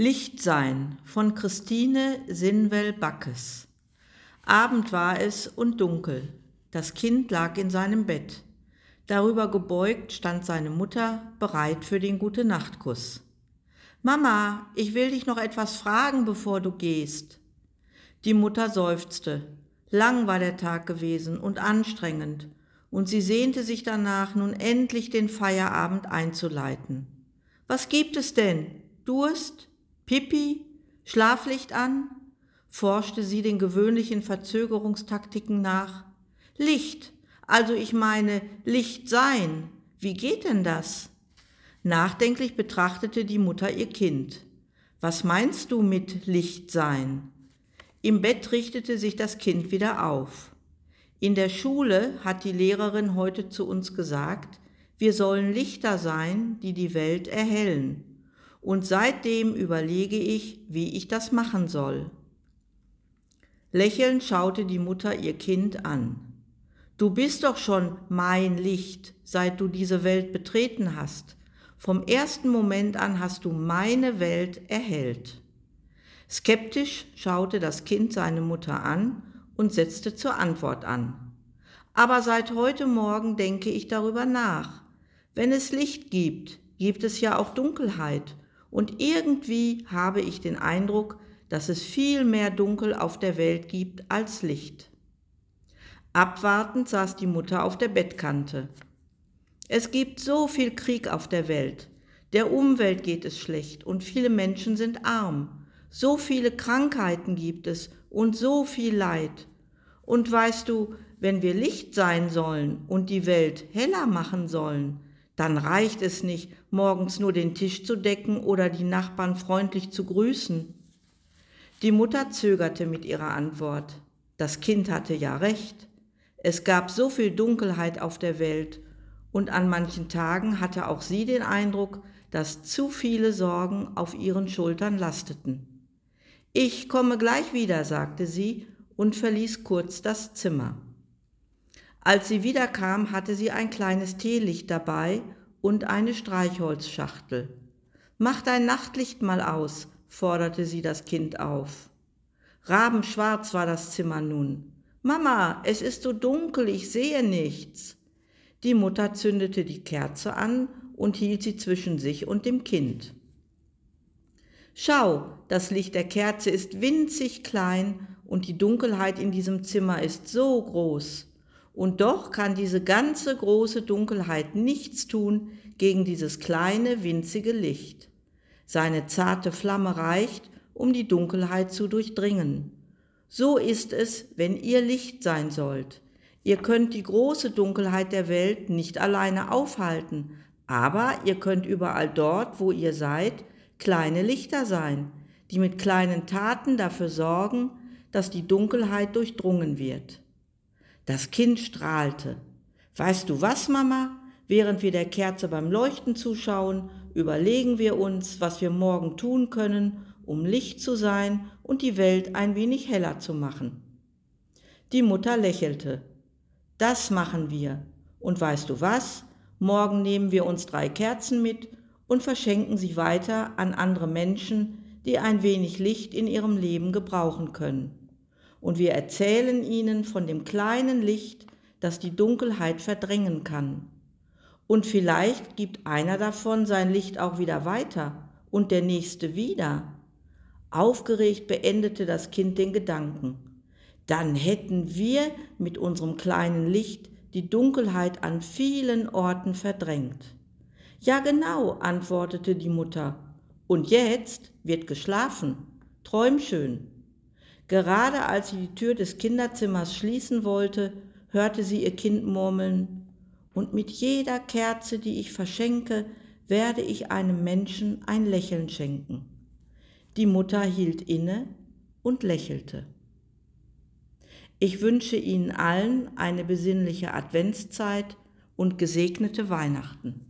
Lichtsein von Christine Sinwell Backes. Abend war es und dunkel. Das Kind lag in seinem Bett. Darüber gebeugt stand seine Mutter bereit für den Gute-Nacht-Kuss. Mama, ich will dich noch etwas fragen, bevor du gehst. Die Mutter seufzte. Lang war der Tag gewesen und anstrengend, und sie sehnte sich danach, nun endlich den Feierabend einzuleiten. Was gibt es denn? Durst? Pipi, Schlaflicht an? forschte sie den gewöhnlichen Verzögerungstaktiken nach. Licht, also ich meine Licht sein. Wie geht denn das? Nachdenklich betrachtete die Mutter ihr Kind. Was meinst du mit Licht sein? Im Bett richtete sich das Kind wieder auf. In der Schule hat die Lehrerin heute zu uns gesagt, wir sollen Lichter sein, die die Welt erhellen und seitdem überlege ich, wie ich das machen soll. Lächelnd schaute die Mutter ihr Kind an. Du bist doch schon mein Licht, seit du diese Welt betreten hast. Vom ersten Moment an hast du meine Welt erhellt. Skeptisch schaute das Kind seine Mutter an und setzte zur Antwort an. Aber seit heute Morgen denke ich darüber nach. Wenn es Licht gibt, gibt es ja auch Dunkelheit und irgendwie habe ich den Eindruck, dass es viel mehr Dunkel auf der Welt gibt als Licht. Abwartend saß die Mutter auf der Bettkante. Es gibt so viel Krieg auf der Welt. Der Umwelt geht es schlecht und viele Menschen sind arm. So viele Krankheiten gibt es und so viel Leid. Und weißt du, wenn wir Licht sein sollen und die Welt heller machen sollen, dann reicht es nicht, morgens nur den Tisch zu decken oder die Nachbarn freundlich zu grüßen. Die Mutter zögerte mit ihrer Antwort. Das Kind hatte ja recht. Es gab so viel Dunkelheit auf der Welt, und an manchen Tagen hatte auch sie den Eindruck, dass zu viele Sorgen auf ihren Schultern lasteten. Ich komme gleich wieder, sagte sie und verließ kurz das Zimmer. Als sie wiederkam, hatte sie ein kleines Teelicht dabei und eine Streichholzschachtel. Mach dein Nachtlicht mal aus, forderte sie das Kind auf. Rabenschwarz war das Zimmer nun. Mama, es ist so dunkel, ich sehe nichts. Die Mutter zündete die Kerze an und hielt sie zwischen sich und dem Kind. Schau, das Licht der Kerze ist winzig klein und die Dunkelheit in diesem Zimmer ist so groß. Und doch kann diese ganze große Dunkelheit nichts tun gegen dieses kleine, winzige Licht. Seine zarte Flamme reicht, um die Dunkelheit zu durchdringen. So ist es, wenn ihr Licht sein sollt. Ihr könnt die große Dunkelheit der Welt nicht alleine aufhalten, aber ihr könnt überall dort, wo ihr seid, kleine Lichter sein, die mit kleinen Taten dafür sorgen, dass die Dunkelheit durchdrungen wird. Das Kind strahlte. Weißt du was, Mama? Während wir der Kerze beim Leuchten zuschauen, überlegen wir uns, was wir morgen tun können, um Licht zu sein und die Welt ein wenig heller zu machen. Die Mutter lächelte. Das machen wir. Und weißt du was? Morgen nehmen wir uns drei Kerzen mit und verschenken sie weiter an andere Menschen, die ein wenig Licht in ihrem Leben gebrauchen können und wir erzählen ihnen von dem kleinen Licht, das die Dunkelheit verdrängen kann. Und vielleicht gibt einer davon sein Licht auch wieder weiter und der nächste wieder. Aufgeregt beendete das Kind den Gedanken. Dann hätten wir mit unserem kleinen Licht die Dunkelheit an vielen Orten verdrängt. Ja genau, antwortete die Mutter. Und jetzt wird geschlafen. Träum schön. Gerade als sie die Tür des Kinderzimmers schließen wollte, hörte sie ihr Kind murmeln, und mit jeder Kerze, die ich verschenke, werde ich einem Menschen ein Lächeln schenken. Die Mutter hielt inne und lächelte. Ich wünsche Ihnen allen eine besinnliche Adventszeit und gesegnete Weihnachten.